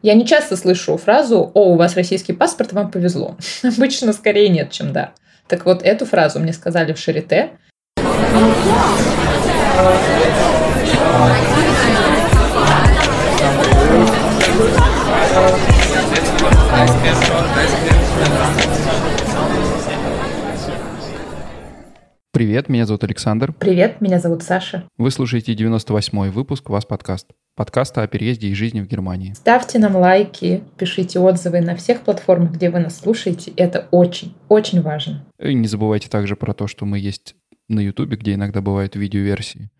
Я не часто слышу фразу «О, у вас российский паспорт, вам повезло». Обычно скорее нет, чем да. Так вот, эту фразу мне сказали в Шарите. Привет, меня зовут Александр. Привет, меня зовут Саша. Вы слушаете 98-й выпуск «Вас подкаст». Подкаста о переезде и жизни в Германии. Ставьте нам лайки, пишите отзывы на всех платформах, где вы нас слушаете. Это очень, очень важно. И не забывайте также про то, что мы есть на Ютубе, где иногда бывают видеоверсии.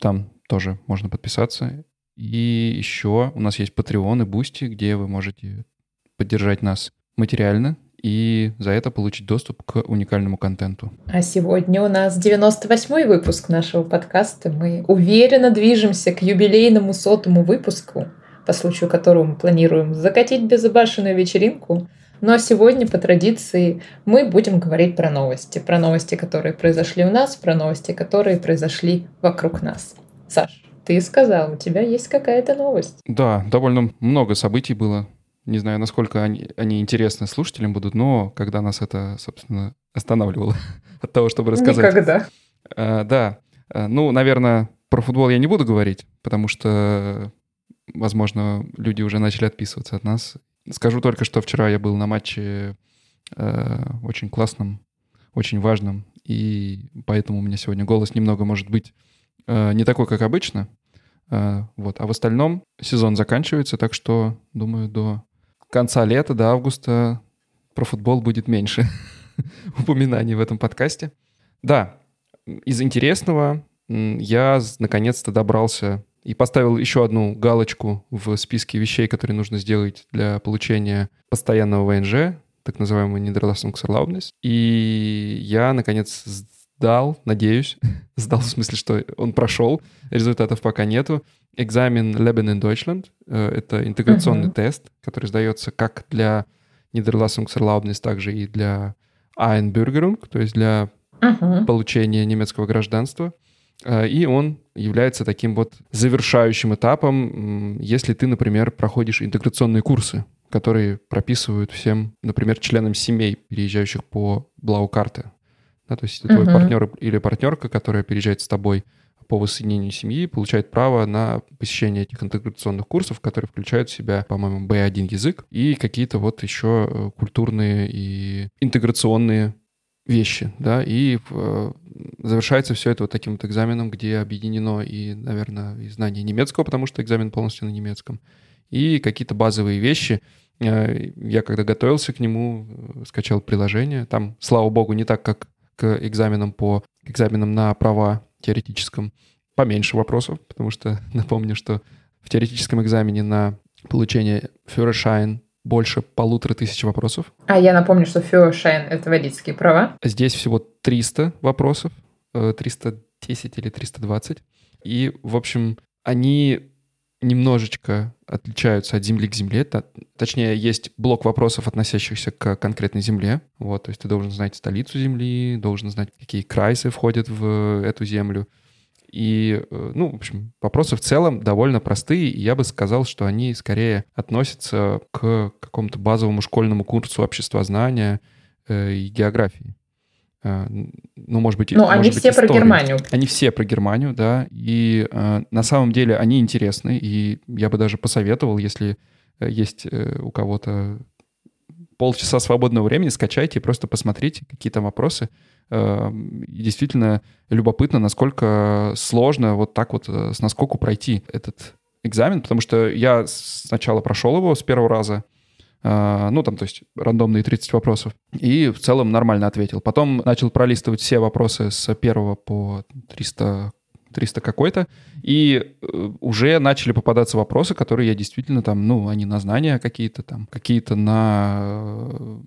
Там тоже можно подписаться. И еще у нас есть Patreon и Boosty, где вы можете поддержать нас материально и за это получить доступ к уникальному контенту. А сегодня у нас 98-й выпуск нашего подкаста. Мы уверенно движемся к юбилейному сотому выпуску, по случаю которого мы планируем закатить безбашенную вечеринку. Ну а сегодня, по традиции, мы будем говорить про новости. Про новости, которые произошли у нас, про новости, которые произошли вокруг нас. Саш, ты сказал, у тебя есть какая-то новость. Да, довольно много событий было не знаю, насколько они, они интересны слушателям будут, но когда нас это, собственно, останавливало от того, чтобы рассказать. Никогда. А, да. А, ну, наверное, про футбол я не буду говорить, потому что, возможно, люди уже начали отписываться от нас. Скажу только, что вчера я был на матче э, очень классном, очень важном, и поэтому у меня сегодня голос немного может быть э, не такой, как обычно. Э, вот. А в остальном сезон заканчивается, так что, думаю, до конца лета до августа про футбол будет меньше упоминаний в этом подкасте. Да, из интересного я наконец-то добрался и поставил еще одну галочку в списке вещей, которые нужно сделать для получения постоянного ВНЖ, так называемый Niederlassungserlaubnis. И я, наконец, сдал, надеюсь, сдал в смысле, что он прошел, результатов пока нету. Экзамен Leben in Deutschland это интеграционный uh-huh. тест, который сдается как для Niederlassungserlaubnis, также и для Einbürgerung, то есть для uh-huh. получения немецкого гражданства. Э, и он является таким вот завершающим этапом, если ты, например, проходишь интеграционные курсы, которые прописывают всем, например, членам семей, переезжающих по Блау-карте. Да, то есть uh-huh. твой партнер или партнерка, которая переезжает с тобой по воссоединению семьи, получает право на посещение этих интеграционных курсов, которые включают в себя, по-моему, B1 язык и какие-то вот еще э, культурные и интеграционные вещи, да, и э, завершается все это вот таким вот экзаменом, где объединено и, наверное, и знание немецкого, потому что экзамен полностью на немецком, и какие-то базовые вещи. Э, я когда готовился к нему, э, скачал приложение, там, слава богу, не так, как к экзаменам по к экзаменам на права теоретическом поменьше вопросов, потому что напомню, что в теоретическом экзамене на получение Führerschein больше полутора тысяч вопросов. А я напомню, что Führerschein — это водительские права. Здесь всего 300 вопросов, 310 э, или 320. И, в общем, они немножечко отличаются от земли к земле. Точнее, есть блок вопросов, относящихся к конкретной земле. Вот, то есть ты должен знать столицу земли, должен знать, какие крайсы входят в эту землю. И, э, ну, в общем, вопросы в целом довольно простые, и я бы сказал, что они скорее относятся к какому-то базовому школьному курсу общества знания э, и географии. Э, ну, может быть, Ну, может они быть, все истории. про Германию. Они все про Германию, да, и э, на самом деле они интересны, и я бы даже посоветовал, если э, есть э, у кого-то полчаса свободного времени, скачайте и просто посмотрите, какие там вопросы. Э, действительно любопытно, насколько сложно вот так вот э, с наскоку пройти этот экзамен, потому что я сначала прошел его с первого раза, ну, там, то есть рандомные 30 вопросов, и в целом нормально ответил. Потом начал пролистывать все вопросы с первого по 300 300 какой-то, и э, уже начали попадаться вопросы, которые я действительно там, ну, они на знания какие-то там, какие-то на, э,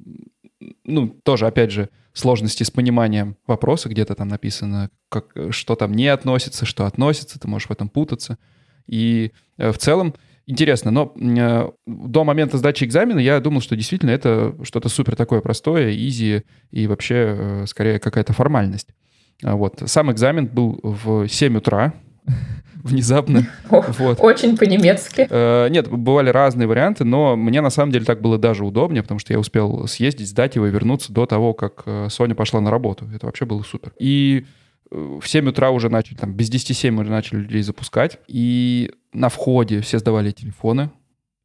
ну, тоже, опять же, сложности с пониманием вопроса, где-то там написано, как, что там не относится, что относится, ты можешь в этом путаться. И э, в целом интересно, но э, до момента сдачи экзамена я думал, что действительно это что-то супер такое простое, изи и вообще э, скорее какая-то формальность. А вот. Сам экзамен был в 7 утра, внезапно. вот. Очень по-немецки. Э, нет, бывали разные варианты, но мне на самом деле так было даже удобнее, потому что я успел съездить, сдать его и вернуться до того, как Соня пошла на работу. Это вообще было супер. И в 7 утра уже начали, там, без 10 7 уже начали людей запускать. И на входе все сдавали телефоны,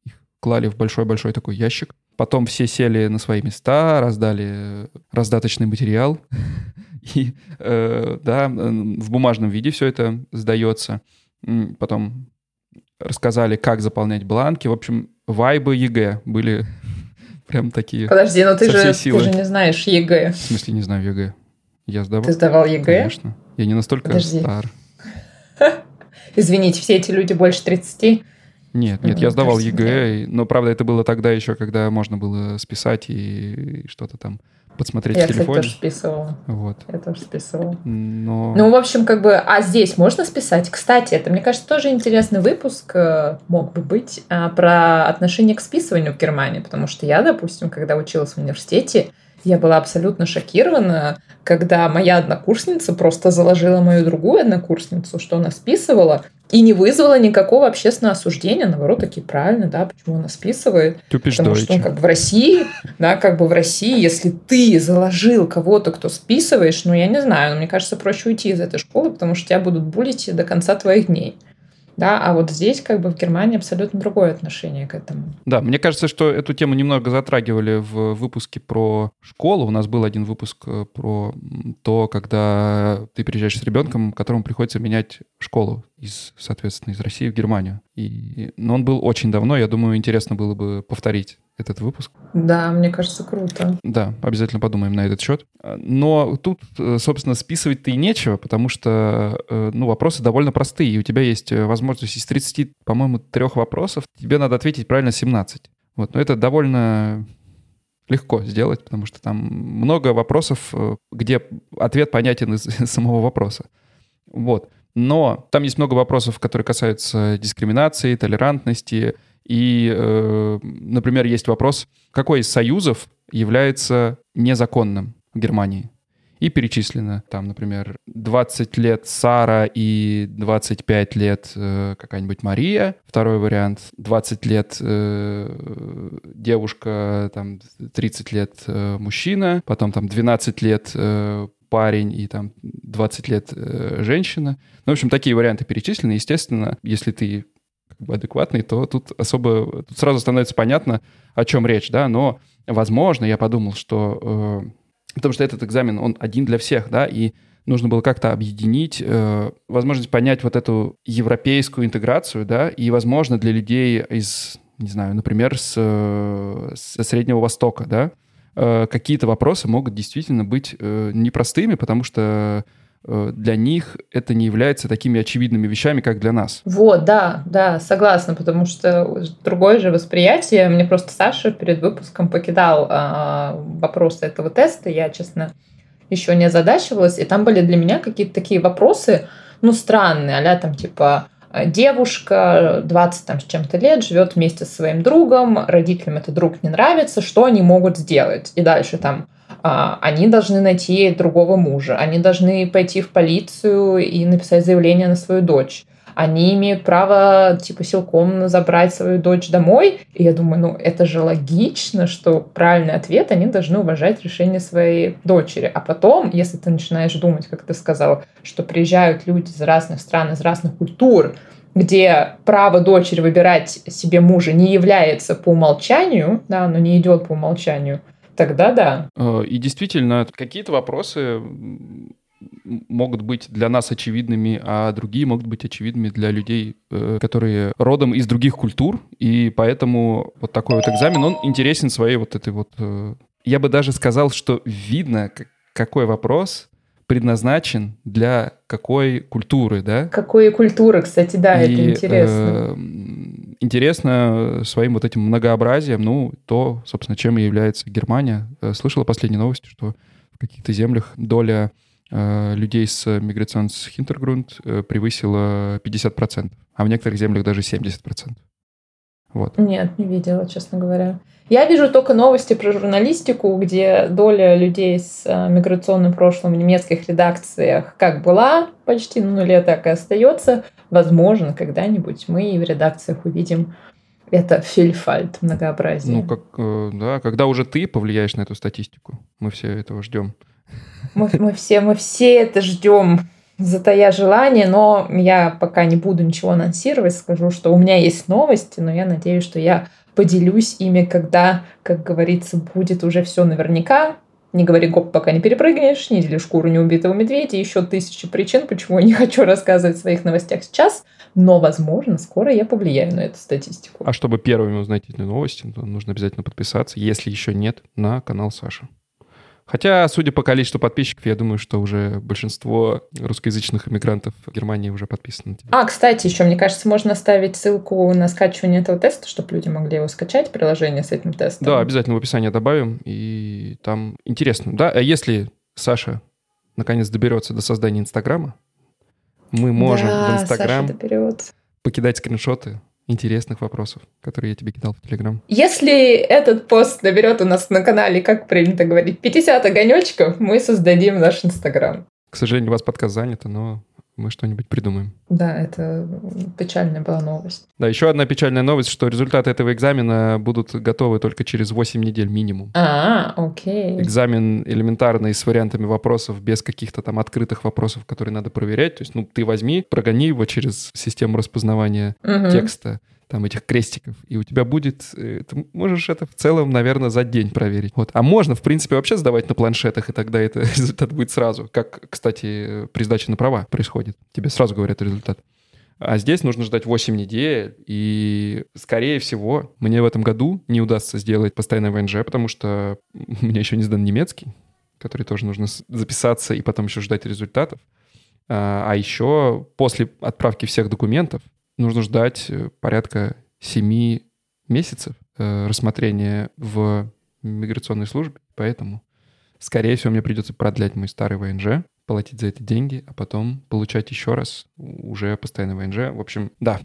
их клали в большой-большой такой ящик. Потом все сели на свои места, раздали раздаточный материал. И, э, да, в бумажном виде все это сдается. Потом рассказали, как заполнять бланки. В общем, вайбы ЕГЭ были прям такие. Подожди, но ты же, ты же не знаешь ЕГЭ. В смысле не знаю ЕГЭ? Я сдавал. Ты сдавал ЕГЭ? Конечно. Я не настолько Подожди. стар. Извините, все эти люди больше 30. Нет, нет, я сдавал ЕГЭ, но, правда, это было тогда еще, когда можно было списать и что-то там подсмотреть я, в телефоне. Я, тоже списывала. Вот. Я тоже списывала. Но... Ну, в общем, как бы, а здесь можно списать? Кстати, это, мне кажется, тоже интересный выпуск э, мог бы быть а, про отношение к списыванию в Германии, потому что я, допустим, когда училась в университете, я была абсолютно шокирована, когда моя однокурсница просто заложила мою другую однокурсницу, что она списывала, и не вызвала никакого общественного осуждения. Наоборот, такие правильно, да, почему она списывает. Тупишь Потому дойче. что, ну, как бы в России, да, как бы в России, если ты заложил кого-то, кто списываешь, ну, я не знаю, но мне кажется, проще уйти из этой школы, потому что тебя будут булить до конца твоих дней. Да, а вот здесь, как бы в Германии, абсолютно другое отношение к этому. Да, мне кажется, что эту тему немного затрагивали в выпуске про школу. У нас был один выпуск э, про то, когда ты приезжаешь с ребенком, которому приходится менять школу из, соответственно, из России в Германию. И, но он был очень давно, я думаю, интересно было бы повторить этот выпуск. Да, мне кажется, круто. Да, обязательно подумаем на этот счет. Но тут, э, собственно, списывать-то и нечего, потому что, э, ну, вопросы довольно простые, и у тебя есть э, возможность из 30, по-моему, трех вопросов, тебе надо ответить правильно 17. Вот, но это довольно легко сделать, потому что там много вопросов, где ответ понятен из самого вопроса. Вот. Но там есть много вопросов, которые касаются дискриминации, толерантности, и, э, например, есть вопрос, какой из союзов является незаконным в Германии? И перечислено там, например, 20 лет Сара и 25 лет э, какая-нибудь Мария. Второй вариант 20 лет э, девушка, там 30 лет э, мужчина, потом там 12 лет э, парень и там 20 лет э, женщина. Ну, в общем, такие варианты перечислены. Естественно, если ты как бы адекватный, то тут особо, тут сразу становится понятно, о чем речь, да, но, возможно, я подумал, что, э, потому что этот экзамен, он один для всех, да, и нужно было как-то объединить э, возможность понять вот эту европейскую интеграцию, да, и, возможно, для людей из, не знаю, например, с, со Среднего Востока, да, э, какие-то вопросы могут действительно быть э, непростыми, потому что для них это не является такими очевидными вещами, как для нас. Вот, да, да, согласна, потому что другое же восприятие. Мне просто Саша перед выпуском покидал э, вопросы этого теста. Я, честно, еще не озадачивалась. И там были для меня какие-то такие вопросы, ну, странные, а там типа девушка 20 там, с чем-то лет живет вместе со своим другом, родителям этот друг не нравится, что они могут сделать? И дальше там а, они должны найти другого мужа, они должны пойти в полицию и написать заявление на свою дочь. Они имеют право, типа, силком забрать свою дочь домой. И я думаю, ну, это же логично, что правильный ответ, они должны уважать решение своей дочери. А потом, если ты начинаешь думать, как ты сказал, что приезжают люди из разных стран, из разных культур, где право дочери выбирать себе мужа не является по умолчанию, да, оно не идет по умолчанию, Тогда да. Э, и действительно, какие-то вопросы могут быть для нас очевидными, а другие могут быть очевидными для людей, э, которые родом из других культур, и поэтому вот такой вот экзамен, он интересен своей вот этой вот... Э, я бы даже сказал, что видно, какой вопрос предназначен для какой культуры, да? Какой культуры, кстати, да, и, это интересно. Э, интересно своим вот этим многообразием, ну, то, собственно, чем и является Германия. Э, слышала последние новости, что в каких-то землях доля э, людей с миграционс-хинтергрунд э, превысила 50%, а в некоторых землях даже 70%. Вот. Нет, не видела, честно говоря. Я вижу только новости про журналистику, где доля людей с э, миграционным прошлым в немецких редакциях как была почти на нуле, так и остается. Возможно, когда-нибудь мы и в редакциях увидим это фильфальт, многообразие. Ну, как, э, да, когда уже ты повлияешь на эту статистику. Мы все этого ждем. Мы, мы, все, мы все это ждем, затая желание, но я пока не буду ничего анонсировать, скажу, что у меня есть новости, но я надеюсь, что я поделюсь ими, когда, как говорится, будет уже все наверняка. Не говори гоп, пока не перепрыгнешь, не дели шкуру неубитого медведя, еще тысячи причин, почему я не хочу рассказывать в своих новостях сейчас, но, возможно, скоро я повлияю на эту статистику. А чтобы первыми узнать эти новости, нужно обязательно подписаться, если еще нет, на канал Саши. Хотя, судя по количеству подписчиков, я думаю, что уже большинство русскоязычных иммигрантов в Германии уже подписаны. А, кстати, еще, мне кажется, можно оставить ссылку на скачивание этого теста, чтобы люди могли его скачать, приложение с этим тестом. Да, обязательно в описании добавим, и там интересно. Да, а если Саша наконец доберется до создания Инстаграма, мы можем да, в Инстаграм покидать скриншоты интересных вопросов, которые я тебе кидал в Телеграм. Если этот пост наберет у нас на канале, как принято говорить, 50 огонечков, мы создадим наш Инстаграм. К сожалению, у вас подкаст занят, но мы что-нибудь придумаем. Да, это печальная была новость. Да, еще одна печальная новость, что результаты этого экзамена будут готовы только через 8 недель минимум. А, окей. Экзамен элементарный с вариантами вопросов, без каких-то там открытых вопросов, которые надо проверять. То есть, ну, ты возьми, прогони его через систему распознавания Мгм. текста, там этих крестиков, и у тебя будет... э, Ты можешь это в целом, наверное, за день проверить. Вот. А можно, в принципе, вообще сдавать на планшетах, и тогда это результат будет сразу. Как, кстати, при сдаче на права происходит. Тебе сразу говорят результат. А здесь нужно ждать 8 недель, и, скорее всего, мне в этом году не удастся сделать постоянное ВНЖ, потому что у меня еще не сдан немецкий, который тоже нужно записаться и потом еще ждать результатов. А а еще после отправки всех документов нужно ждать э, порядка 7 месяцев э, рассмотрения в миграционной службе, поэтому, скорее всего, мне придется продлять мой старый ВНЖ, платить за это деньги, а потом получать еще раз уже постоянный ВНЖ. В общем, да,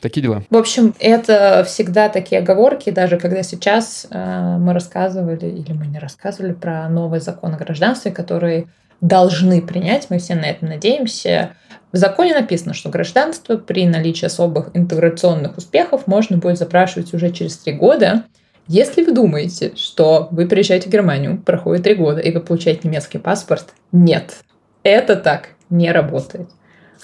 такие дела. В общем, это всегда такие оговорки, даже когда сейчас э, мы рассказывали, или мы не рассказывали про новый закон о гражданстве, который должны принять, мы все на это надеемся. В законе написано, что гражданство при наличии особых интеграционных успехов можно будет запрашивать уже через три года. Если вы думаете, что вы приезжаете в Германию, проходит три года, и вы получаете немецкий паспорт, нет. Это так не работает.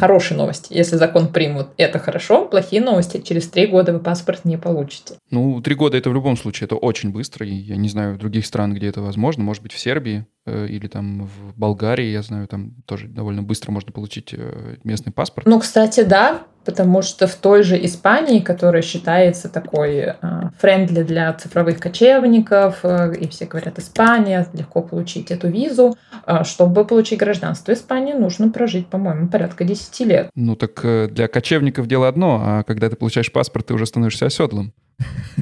Хорошие новости. Если закон примут, это хорошо. Плохие новости. Через три года вы паспорт не получите. Ну, три года это в любом случае, это очень быстро, и я не знаю в других странах, где это возможно, может быть, в Сербии э, или там в Болгарии, я знаю, там тоже довольно быстро можно получить э, местный паспорт. Ну, кстати, да, потому что в той же Испании, которая считается такой э, френдли для цифровых кочевников, э, и все говорят Испания, легко получить эту визу, э, чтобы получить гражданство Испании, нужно прожить, по-моему, порядка 10 лет. Ну, так э, для кочевников дело одно, а когда ты получаешь паспорт, ты уже становишься оседлым.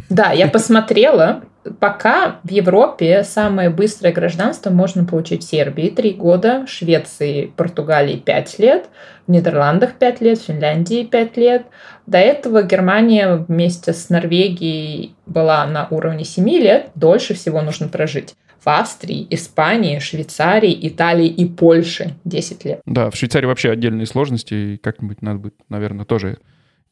Да, я посмотрела. Пока в Европе самое быстрое гражданство можно получить в Сербии 3 года, в Швеции, Португалии 5 лет, в Нидерландах 5 лет, в Финляндии 5 лет. До этого Германия вместе с Норвегией была на уровне 7 лет, дольше всего нужно прожить. В Австрии, Испании, Швейцарии, Италии и Польше 10 лет. Да, в Швейцарии вообще отдельные сложности, и как-нибудь надо будет, наверное, тоже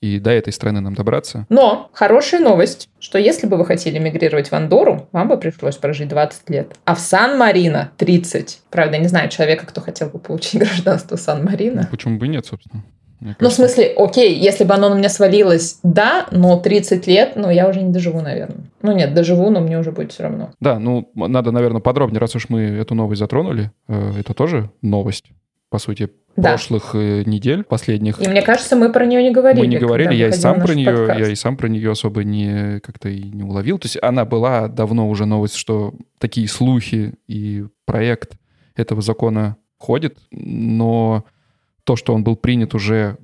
и до этой страны нам добраться. Но хорошая новость, что если бы вы хотели мигрировать в Андору, вам бы пришлось прожить 20 лет. А в Сан-Марино 30. Правда, я не знаю человека, кто хотел бы получить гражданство Ну, Сан-Марино. почему бы и нет, собственно. Ну, в смысле, окей, если бы оно на меня свалилось, да, но 30 лет, ну, я уже не доживу, наверное. Ну, нет, доживу, но мне уже будет все равно. Да, ну, надо, наверное, подробнее, раз уж мы эту новость затронули. э, Это тоже новость, по сути, Да. прошлых э, недель, последних. И мне кажется, мы про нее не говорили. Мы не говорили, я и сам про нее, подкаст. я и сам про нее особо не как-то и не уловил. То есть она была давно уже новость, что такие слухи и проект этого закона ходит, но то, что он был принят уже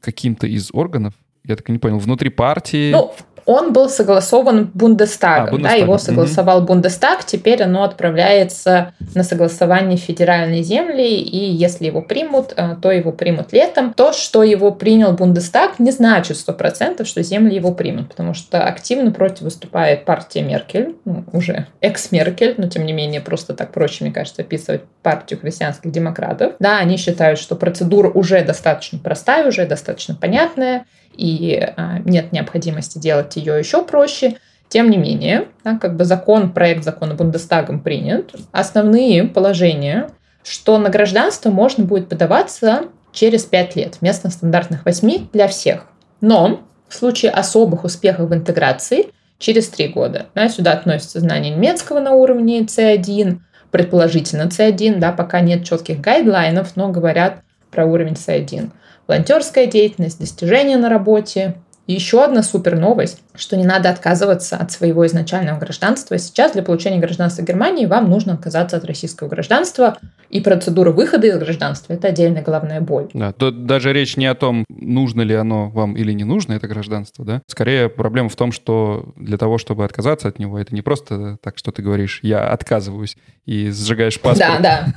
каким-то из органов, я так и не понял, внутри партии. Ну, Он был согласован Бундестагом, а, да, его согласовал угу. Бундестаг, теперь оно отправляется на согласование федеральной земли, и если его примут, э, то его примут летом. То, что его принял Бундестаг, не значит 100%, что земли его примут, потому что активно против выступает партия Меркель, ну, уже экс-Меркель, но тем не менее просто так проще, мне кажется, описывать партию христианских демократов. Да, они считают, что процедура уже достаточно простая, уже достаточно понятная, и а, нет необходимости делать ее еще проще. Тем не менее, да, как бы закон, проект закона Бундестагом принят. Основные положения, что на гражданство можно будет подаваться через 5 лет вместо стандартных 8 для всех. Но в случае особых успехов в интеграции через 3 года. Да, сюда относятся знания немецкого на уровне C1, предположительно C1, да, пока нет четких гайдлайнов, но говорят про уровень C1. Волонтерская деятельность, достижения на работе, и еще одна супер новость, что не надо отказываться от своего изначального гражданства. Сейчас для получения гражданства Германии вам нужно отказаться от российского гражданства, и процедура выхода из гражданства – это отдельная головная боль. Да, тут даже речь не о том, нужно ли оно вам или не нужно, это гражданство, да. Скорее, проблема в том, что для того, чтобы отказаться от него, это не просто так, что ты говоришь «я отказываюсь» и сжигаешь паспорт. Да,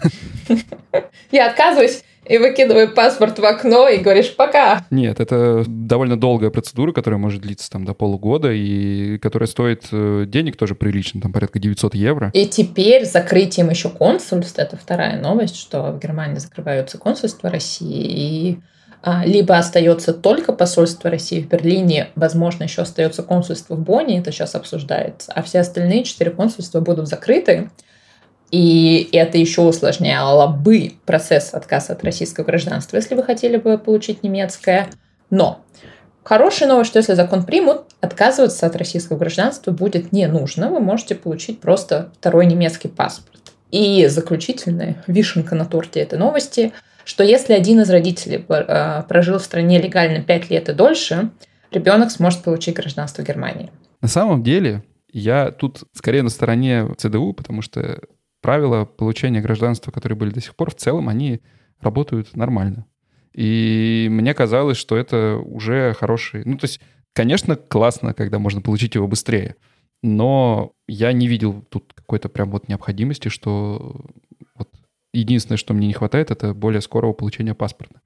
да. Я отказываюсь, и выкидываю паспорт в окно и говоришь «пока». Нет, это довольно долгая процедура, которая может длиться там до полугода и которая стоит э, денег тоже прилично, там порядка 900 евро. И теперь закрытием еще консульств, это вторая новость, что в Германии закрываются консульства России, и а, либо остается только посольство России в Берлине, возможно, еще остается консульство в Бонне, это сейчас обсуждается, а все остальные четыре консульства будут закрыты. И это еще усложняло бы процесс отказа от российского гражданства, если вы хотели бы получить немецкое. Но хорошая новость, что если закон примут, отказываться от российского гражданства будет не нужно. Вы можете получить просто второй немецкий паспорт. И заключительная вишенка на торте этой новости, что если один из родителей э, прожил в стране легально 5 лет и дольше, ребенок сможет получить гражданство Германии. На самом деле, я тут скорее на стороне ЦДУ, потому что правила получения гражданства, которые были до сих пор, в целом они работают нормально. И мне казалось, что это уже хороший... Ну, то есть, конечно, классно, когда можно получить его быстрее. Но я не видел тут какой-то прям вот необходимости, что вот единственное, что мне не хватает, это более скорого получения паспорта.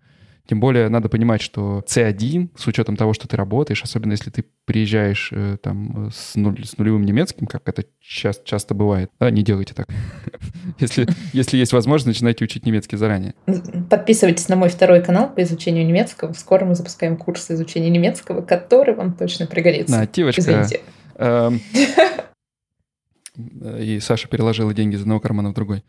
Тем более надо понимать, что C1, с учетом того, что ты работаешь, особенно если ты приезжаешь э, там с, нуль, с нулевым немецким, как это часто, часто бывает, да, не делайте так. если, если есть возможность, начинайте учить немецкий заранее. Подписывайтесь на мой второй канал по изучению немецкого. Скоро мы запускаем курс изучения немецкого, который вам точно пригодится. На, Тивочка. Извините. Эм, и Саша переложила деньги из одного кармана в другой.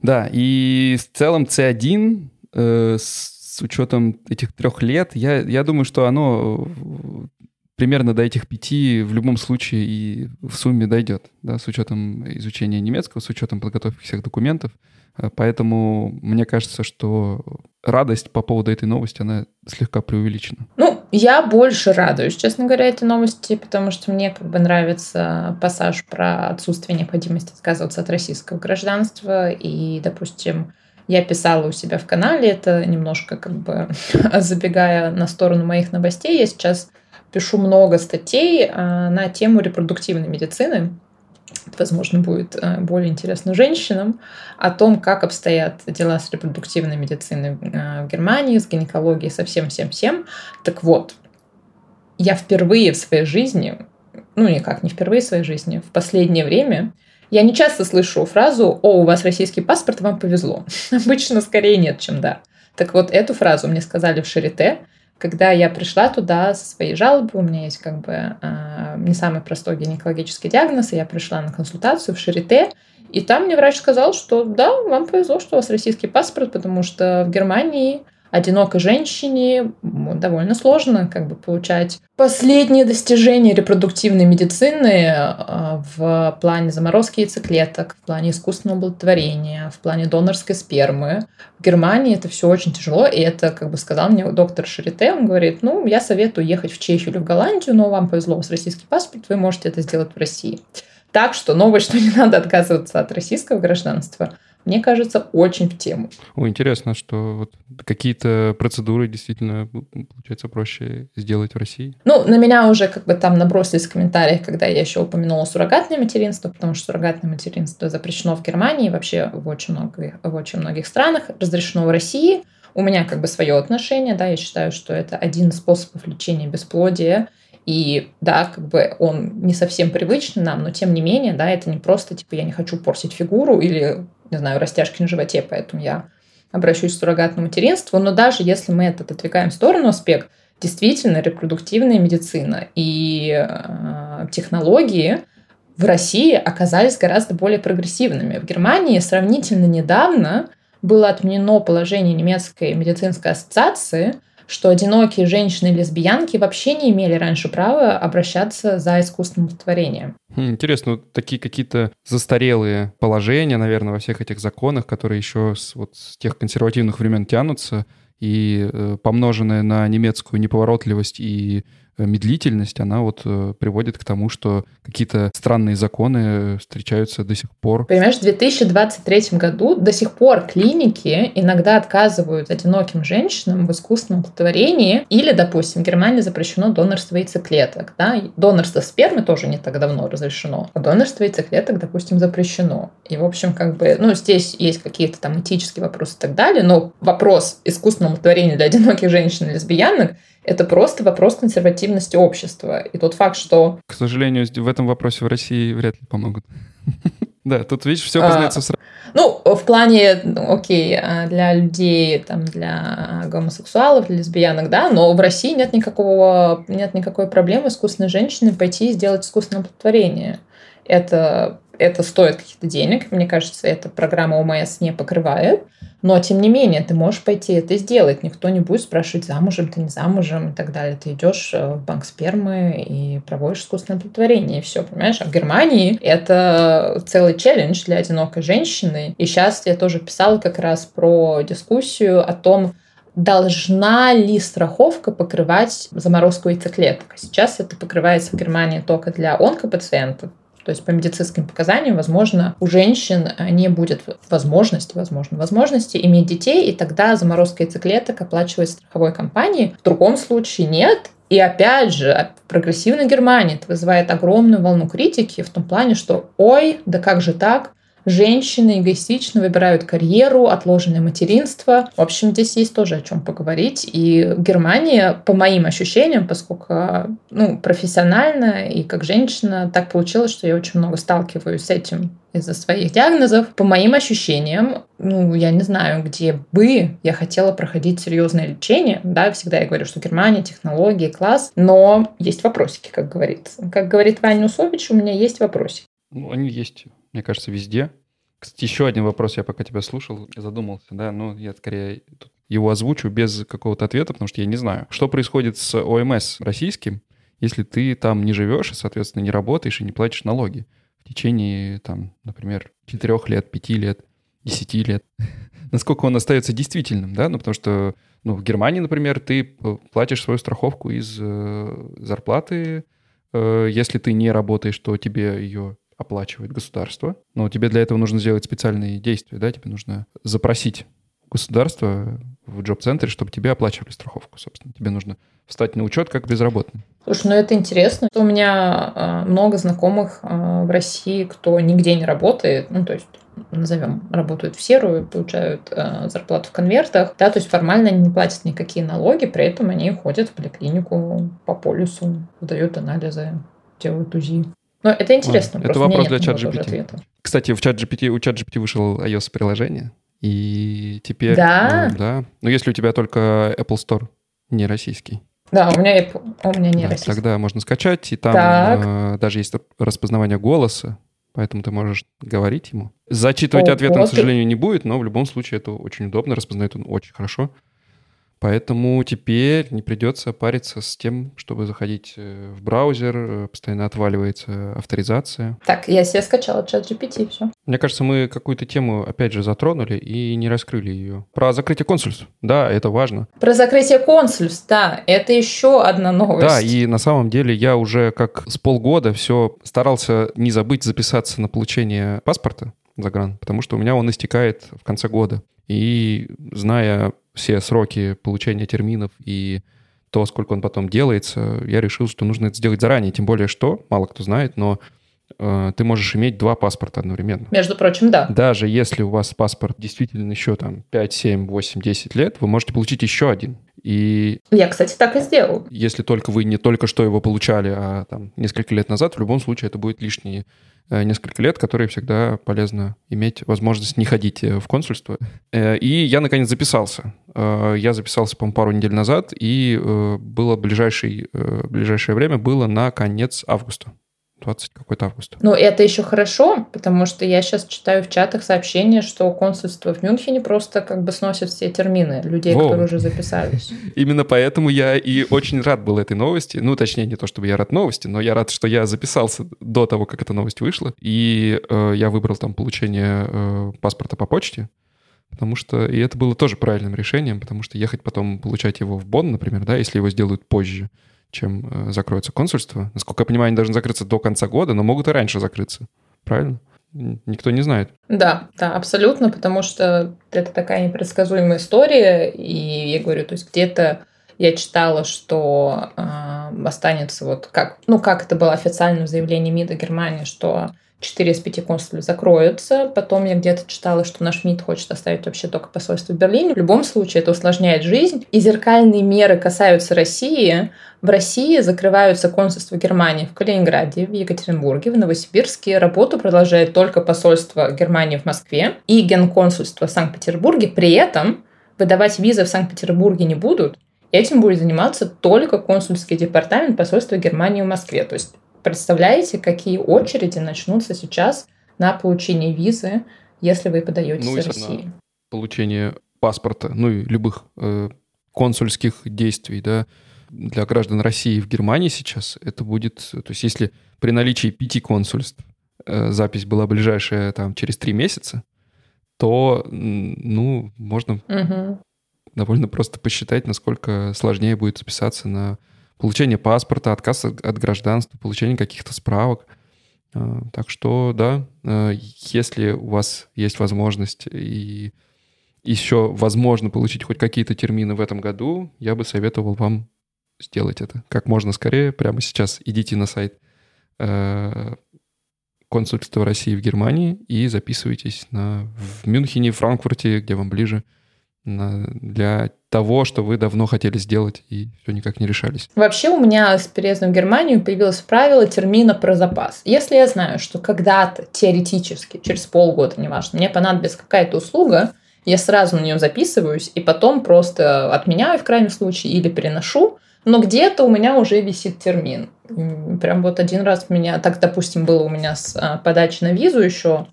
Да, и в целом C1 э, с учетом этих трех лет, я, я думаю, что оно э, примерно до этих пяти в любом случае и в сумме дойдет, да, с учетом изучения немецкого, с учетом подготовки всех документов. Э, поэтому мне кажется, что радость по поводу этой новости, она слегка преувеличена. Ну, я больше радуюсь, честно говоря, этой новости, потому что мне как бы нравится пассаж про отсутствие необходимости отказываться от российского гражданства и, допустим, я писала у себя в канале, это немножко как бы забегая на сторону моих новостей. Я сейчас пишу много статей а, на тему репродуктивной медицины. Это, возможно, будет а, более интересно женщинам, о том, как обстоят дела с репродуктивной медициной а, в Германии, с гинекологией, со всем-всем-всем. Так вот, я впервые в своей жизни, ну никак не впервые в своей жизни, в последнее время я не часто слышу фразу «О, у вас российский паспорт, вам повезло». Обычно скорее нет, чем да. Так вот, эту фразу мне сказали в Шарите, когда я пришла туда со своей жалобой, у меня есть как бы э, не самый простой гинекологический диагноз, и я пришла на консультацию в Шарите, и там мне врач сказал, что да, вам повезло, что у вас российский паспорт, потому что в Германии одинокой женщине довольно сложно как бы получать последние достижения репродуктивной медицины а, в плане заморозки яйцеклеток, в плане искусственного оплодотворения, в плане донорской спермы. В Германии это все очень тяжело, и это, как бы сказал мне доктор Шарите, он говорит, ну, я советую ехать в Чехию или в Голландию, но вам повезло, у вас российский паспорт, вы можете это сделать в России. Так что новость, что не надо отказываться от российского гражданства, мне кажется, очень в тему. О, интересно, что вот какие-то процедуры действительно, получается, проще сделать в России. Ну, на меня уже как бы там набросились в комментариях, когда я еще упомянула суррогатное материнство, потому что суррогатное материнство запрещено в Германии, вообще в очень, многих, в очень многих странах, разрешено в России. У меня как бы свое отношение, да, я считаю, что это один из способов лечения бесплодия, и да, как бы он не совсем привычный нам, но тем не менее, да, это не просто типа я не хочу портить фигуру или, не знаю, растяжки на животе, поэтому я обращусь к суррогатному материнству. Но даже если мы этот отвлекаем в сторону аспект, действительно репродуктивная медицина и э, технологии в России оказались гораздо более прогрессивными. В Германии сравнительно недавно было отменено положение немецкой медицинской ассоциации – что одинокие женщины-лесбиянки вообще не имели раньше права обращаться за искусственным творением. Хм, интересно, вот такие какие-то застарелые положения, наверное, во всех этих законах, которые еще с, вот, с тех консервативных времен тянутся, и э, помноженное на немецкую неповоротливость и медлительность, она вот э, приводит к тому, что какие-то странные законы встречаются до сих пор. Понимаешь, в 2023 году до сих пор клиники иногда отказывают одиноким женщинам в искусственном оплодотворении или, допустим, в Германии запрещено донорство яйцеклеток. Да? Донорство спермы тоже не так давно разрешено, а донорство яйцеклеток, допустим, запрещено. И, в общем, как бы, ну, здесь есть какие-то там этические вопросы и так далее, но вопрос искусственного оплодотворения для одиноких женщин и лесбиянок это просто вопрос консервативности общества. И тот факт, что... К сожалению, в этом вопросе в России вряд ли помогут. Да, тут, видишь, все познается сразу. Ну, в плане, ну, окей, а, для людей, там, для гомосексуалов, для лесбиянок, да, но в России нет никакого, нет никакой проблемы искусственной женщины пойти и сделать искусственное оплодотворение. Это это стоит каких-то денег. Мне кажется, эта программа ОМС не покрывает. Но, тем не менее, ты можешь пойти это сделать. Никто не будет спрашивать, замужем ты, не замужем и так далее. Ты идешь э, в банк спермы и проводишь искусственное оплодотворение, и все, понимаешь? А в Германии это целый челлендж для одинокой женщины. И сейчас я тоже писала как раз про дискуссию о том, должна ли страховка покрывать заморозку яйцеклеток. Сейчас это покрывается в Германии только для онкопациентов, то есть по медицинским показаниям, возможно, у женщин э, не будет возможности, возможно, возможности иметь детей, и тогда заморозка яйцеклеток оплачивается страховой компанией. В другом случае нет. И опять же, в прогрессивной Германии это вызывает огромную волну критики в том плане, что ой, да как же так? Женщины эгоистично выбирают карьеру, отложенное материнство. В общем, здесь есть тоже о чем поговорить. И Германия, по моим ощущениям, поскольку ну, профессионально и как женщина, так получилось, что я очень много сталкиваюсь с этим из-за своих диагнозов. По моим ощущениям, ну, я не знаю, где бы я хотела проходить серьезное лечение. Да, всегда я говорю, что Германия, технологии, класс. Но есть вопросики, как говорится. Как говорит Ваня Усович, у меня есть вопросики. Ну, они есть мне кажется, везде. Кстати, еще один вопрос, я пока тебя слушал, задумался, да, ну, я скорее его озвучу без какого-то ответа, потому что я не знаю. Что происходит с ОМС российским, если ты там не живешь и, соответственно, не работаешь и не платишь налоги в течение, там, например, 4 лет, 5 лет, 10 лет? Насколько он остается действительным, да? Ну, потому что, ну, в Германии, например, ты платишь свою страховку из э, зарплаты, э, если ты не работаешь, то тебе ее оплачивает государство, но тебе для этого нужно сделать специальные действия, да, тебе нужно запросить государство в джоб-центре, чтобы тебе оплачивали страховку, собственно. Тебе нужно встать на учет как безработный. Слушай, ну это интересно. У меня э, много знакомых э, в России, кто нигде не работает, ну то есть назовем, работают в серую, получают э, зарплату в конвертах, да, то есть формально они не платят никакие налоги, при этом они ходят в поликлинику по полюсу, выдают анализы, делают УЗИ. Но это интересно. А, это вопрос для чат GPT. Кстати, в чат GPT, у чат GPT вышел iOS-приложение, и теперь... Да? Ну, да. Но если у тебя только Apple Store, не российский. Да, у меня, Apple, у меня не да, российский. Тогда можно скачать, и там э, даже есть распознавание голоса, поэтому ты можешь говорить ему. Зачитывать О, ответ он, к сожалению, не будет, но в любом случае это очень удобно, распознает он очень хорошо. Поэтому теперь не придется париться с тем, чтобы заходить э, в браузер, э, постоянно отваливается авторизация. Так, я себе скачала чат GPT, все. Мне кажется, мы какую-то тему, опять же, затронули и не раскрыли ее. Про закрытие консульств. Да, это важно. Про закрытие консульств, да, это еще одна новость. Да, и на самом деле я уже как с полгода все старался не забыть записаться на получение паспорта загран, потому что у меня он истекает в конце года. И зная все сроки получения терминов и то, сколько он потом делается, я решил, что нужно это сделать заранее. Тем более, что, мало кто знает, но э, ты можешь иметь два паспорта одновременно. Между прочим, да. Даже если у вас паспорт действительно еще там 5, 7, 8, 10 лет, вы можете получить еще один. И Я, кстати, так и сделал. если только вы не только что его получали, а там несколько лет назад, в любом случае это будет лишние несколько лет, которые всегда полезно иметь возможность не ходить э, в консульство. Э, И я, наконец, записался. Э, Я записался, по-моему, пару недель назад, и э, было ближайший, э, ближайшее время было на конец августа. 20 какой-то августа. Ну, это еще хорошо, потому что я сейчас читаю в чатах сообщения, что консульство в Мюнхене просто как бы сносит все термины людей, Во. которые уже записались. Именно поэтому я и очень рад был этой новости. Ну, точнее, не то, чтобы я рад новости, но я рад, что я записался до того, как эта новость вышла. И э, я выбрал там получение э, паспорта по почте, потому что... И это было тоже правильным решением, потому что ехать потом получать его в Бонн, например, да, если его сделают позже, чем э, закроется консульство. Насколько я понимаю, они должны закрыться до конца года, но могут и раньше закрыться. Правильно? Никто не знает. Да, да, абсолютно, потому что это такая непредсказуемая история, и я говорю, то есть где-то я читала, что э, останется вот как, ну как это было официально в заявлении МИДа Германии, что 4 из 5 консулей закроются. Потом я где-то читала, что наш МИД хочет оставить вообще только посольство в Берлине. В любом случае это усложняет жизнь. И зеркальные меры касаются России. В России закрываются консульства Германии в Калининграде, в Екатеринбурге, в Новосибирске. Работу продолжает только посольство Германии в Москве и генконсульство в Санкт-Петербурге. При этом выдавать визы в Санкт-Петербурге не будут. Этим будет заниматься только консульский департамент посольства Германии в Москве. То есть представляете, какие очереди начнутся сейчас на получение визы, если вы подаетесь Ну, из. России? получение паспорта, ну и любых э, консульских действий, да, для граждан России в Германии сейчас, это будет, то есть если при наличии пяти консульств э, запись была ближайшая там через три месяца, то, ну, можно Мгм. довольно просто посчитать, насколько сложнее будет записаться на получение паспорта, отказ от гражданства, получение каких-то справок. А, Так что, да, э, если у вас есть возможность и еще возможно получить хоть какие-то термины в этом году, я бы советовал вам сделать это как можно скорее. Прямо сейчас идите на сайт э, консульства России в Германии и записывайтесь на, в Мюнхене, Франкфурте, где вам ближе, на- для того, что вы давно хотели сделать и все никак не решались. Вообще у меня с переездом в Германию появилось правило термина про запас. Если я знаю, что когда-то, теоретически, через полгода, неважно, мне понадобится какая-то услуга, я сразу на нее записываюсь и потом просто отменяю в крайнем случае или переношу, но где-то у меня уже висит термин. Прям вот один раз у меня, так, допустим, было у меня с а, подачей на визу еще,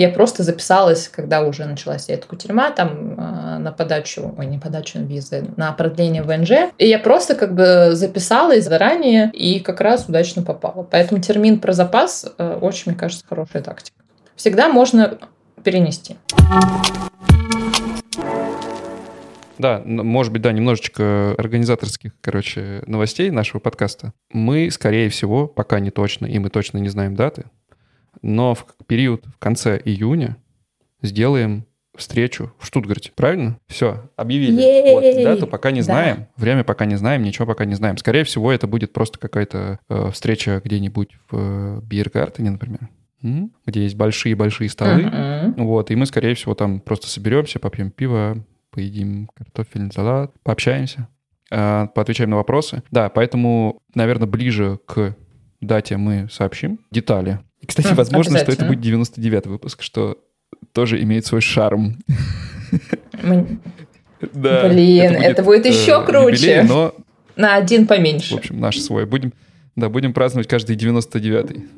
я просто записалась, когда уже началась эта кутерьма, там, а, на подачу, ой, не подачу визы, на продление ВНЖ. И я просто как бы записалась заранее и как раз удачно попала. Поэтому термин про запас э, очень, мне кажется, хорошая тактика. Всегда можно перенести. Да, может быть, да, немножечко организаторских, короче, новостей нашего подкаста. Мы, скорее всего, пока не точно, и мы точно не знаем даты, но в период в конце июня сделаем встречу в Штутгарте, правильно? Все, объявили. Ей! Вот, дату пока не Да. знаем, время пока не знаем, ничего пока не знаем. Скорее всего, это будет просто какая-то э, встреча где-нибудь в э, Биргартене, например, где есть большие-большие столы. Мгм. Вот, и мы, скорее всего, там просто соберемся, попьем пиво, поедим картофельный салат, пообщаемся, э, поотвечаем на вопросы. Да, поэтому, наверное, ближе к дате мы сообщим детали. И, кстати, возможно, что это будет 99 выпуск, что тоже имеет свой шарм. Да, Блин, это будет еще круче. юбилей, но, На один в поменьше. общем, наш свой. Будем, да, будем праздновать каждый 99-й.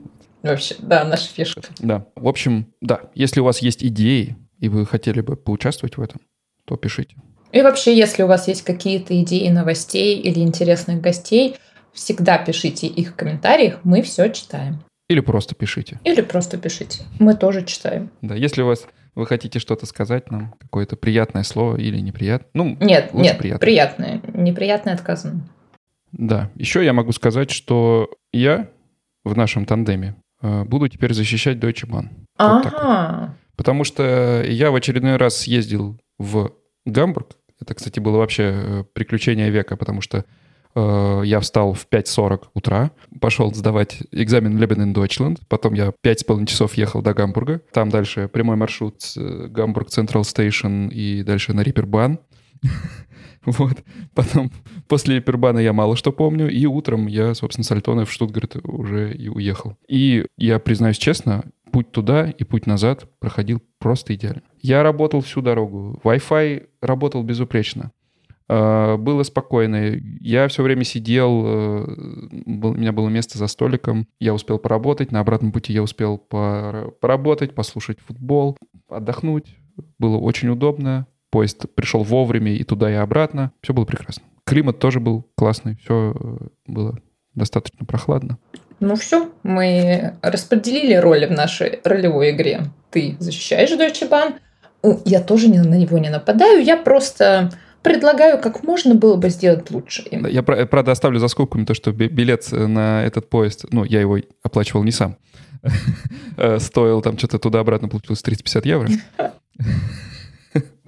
Вообще, да, наша фишка. Да. В общем, да, если у вас есть идеи, и вы хотели бы поучаствовать в этом, то пишите. И вообще, если у вас есть какие-то идеи новостей или интересных гостей, всегда пишите их в комментариях, мы все читаем. Или просто пишите. Или просто пишите. Мы тоже читаем. Да, если у вас вы хотите что-то сказать нам, какое-то приятное слово или неприятное. Ну, Нет, нет, приятное. приятное. Неприятное отказано. Да. Еще я могу сказать, что я в нашем тандеме э, буду теперь защищать Deutsche Bahn. Вот так вот. Потому что я в очередной раз съездил в Гамбург. Это, кстати, было вообще э, приключение века, потому что я встал в 5.40 утра, пошел сдавать экзамен Leben Deutschland, потом я 5,5 часов ехал до Гамбурга, там дальше прямой маршрут э, Гамбург Central Station и дальше на Рипербан. Вот. Потом после Рипербана я мало что помню, и утром я, собственно, с Альтона в Штутгарт уже и уехал. И я признаюсь честно, путь туда и путь назад проходил просто идеально. Я работал всю дорогу. Wi-Fi работал безупречно. А, было спокойно. Я все время сидел, э, у меня было место за столиком, я успел поработать, на обратном пути я успел поработать, послушать футбол, отдохнуть. Было очень удобно. Поезд пришел вовремя и туда, и обратно. Все было прекрасно. Климат тоже был классный, все э, было достаточно прохладно. Ну все, мы распределили роли в нашей ролевой игре. Ты защищаешь Deutsche Bahn, я тоже на него не нападаю, я просто предлагаю, как можно было бы сделать лучше. Я, правда, оставлю за скобками то, что билет на этот поезд, ну, я его оплачивал не сам, э, стоил там что-то туда-обратно, получилось 350 евро.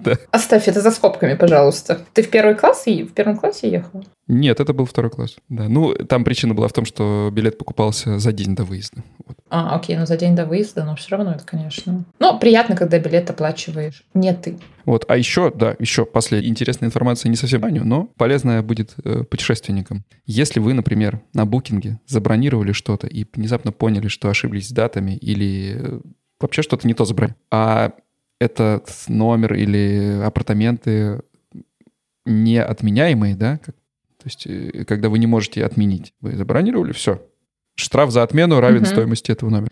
Да. Оставь это за скобками, пожалуйста. Ты в первый класс и в первом классе ехал? Нет, это был второй класс. Да. Ну, там причина была в том, что билет покупался за день до выезда. Вот. А, окей, ну за день до выезда, но все равно это, конечно. Но приятно, когда билет оплачиваешь. Не ты. Вот, а еще, да, еще последняя интересная информация, не совсем баню, но полезная будет э, путешественникам. Если вы, например, на букинге забронировали что-то и внезапно поняли, что ошиблись с датами или э, вообще что-то не то забрали, а этот номер или апартаменты неотменяемые, да, то есть э, когда вы не можете отменить, вы забронировали, все, штраф за отмену равен угу. стоимости этого номера,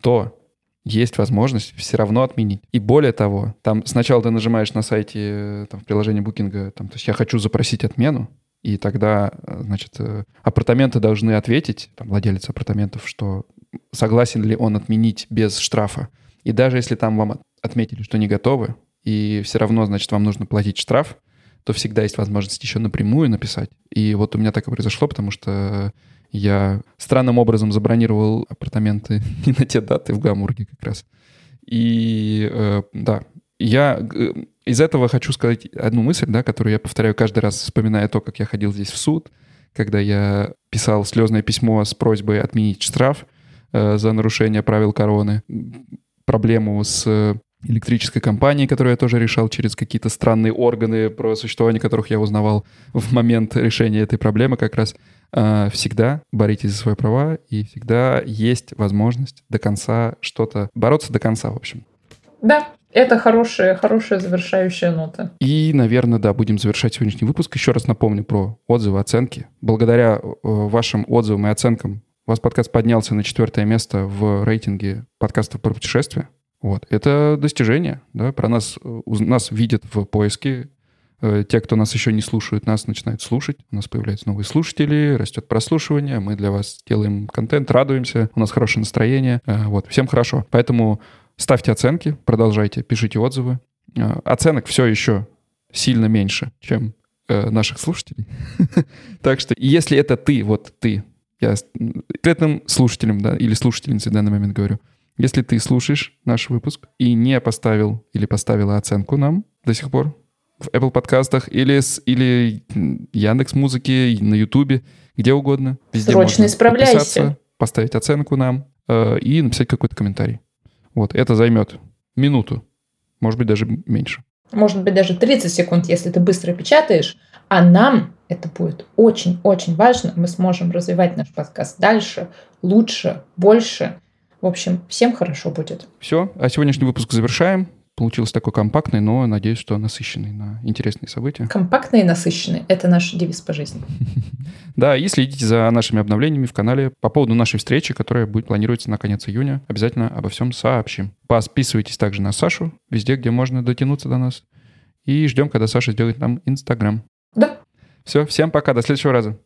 то есть возможность все равно отменить. И более того, там сначала ты нажимаешь на сайте, э, там, в приложении букинга, там, то есть я хочу запросить отмену, и тогда, э, значит, апартаменты должны ответить, там, владелец апартаментов, что согласен ли он отменить без штрафа. И даже если там вам отметили, что не готовы, и все равно, значит, вам нужно платить штраф, то всегда есть возможность еще напрямую написать. И вот у меня так и произошло, потому что я странным образом забронировал апартаменты не на те даты в Гамбурге как раз. И э, да, я э, из этого хочу сказать одну мысль, да, которую я повторяю каждый раз, вспоминая то, как я ходил здесь в суд, когда я писал слезное письмо с просьбой отменить штраф э, за нарушение правил короны, проблему с электрической компании, которую я тоже решал через какие-то странные органы, про существование которых я узнавал в момент решения этой проблемы как раз. А, всегда боритесь за свои права, и всегда есть возможность до конца что-то... Бороться до конца, в общем. Да, это хорошая, хорошая завершающая нота. И, наверное, да, будем завершать сегодняшний выпуск. Еще раз напомню про отзывы, оценки. Благодаря э, вашим отзывам и оценкам у вас подкаст поднялся на четвертое место в рейтинге подкастов про путешествия. Вот. Это достижение. Да? Про нас, нас видят в поиске. Э, те, кто нас еще не слушают, нас начинают слушать. У нас появляются новые слушатели, растет прослушивание. Мы для вас делаем контент, радуемся. У нас хорошее настроение. Э, вот. Всем хорошо. Поэтому ставьте оценки, продолжайте, пишите отзывы. Э, оценок все еще сильно меньше, чем наших слушателей. Так что, если это ты, вот ты, я конкретным слушателям, да, или слушательницей в данный момент говорю, если ты слушаешь наш выпуск и не поставил или поставила оценку нам до сих пор в Apple подкастах или, с, или Яндекс Музыки, на Ютубе, где угодно. Везде Срочно исправляйся. Поставить оценку нам э, и написать какой-то комментарий. Вот, это займет минуту, может быть, даже меньше. Может быть, даже 30 секунд, если ты быстро печатаешь. А нам это будет очень-очень важно. Мы сможем развивать наш подкаст дальше, лучше, больше. В общем, всем хорошо будет. Все, а сегодняшний выпуск завершаем. Получился такой компактный, но надеюсь, что насыщенный на интересные события. Компактный и насыщенный – это наш девиз по жизни. Да, и следите за нашими обновлениями в канале по поводу нашей встречи, которая будет планируется на конец июня. Обязательно обо всем сообщим. Подписывайтесь также на Сашу, везде, где можно дотянуться до нас. И ждем, когда Саша сделает нам Инстаграм. Да. Все, всем пока, до следующего раза.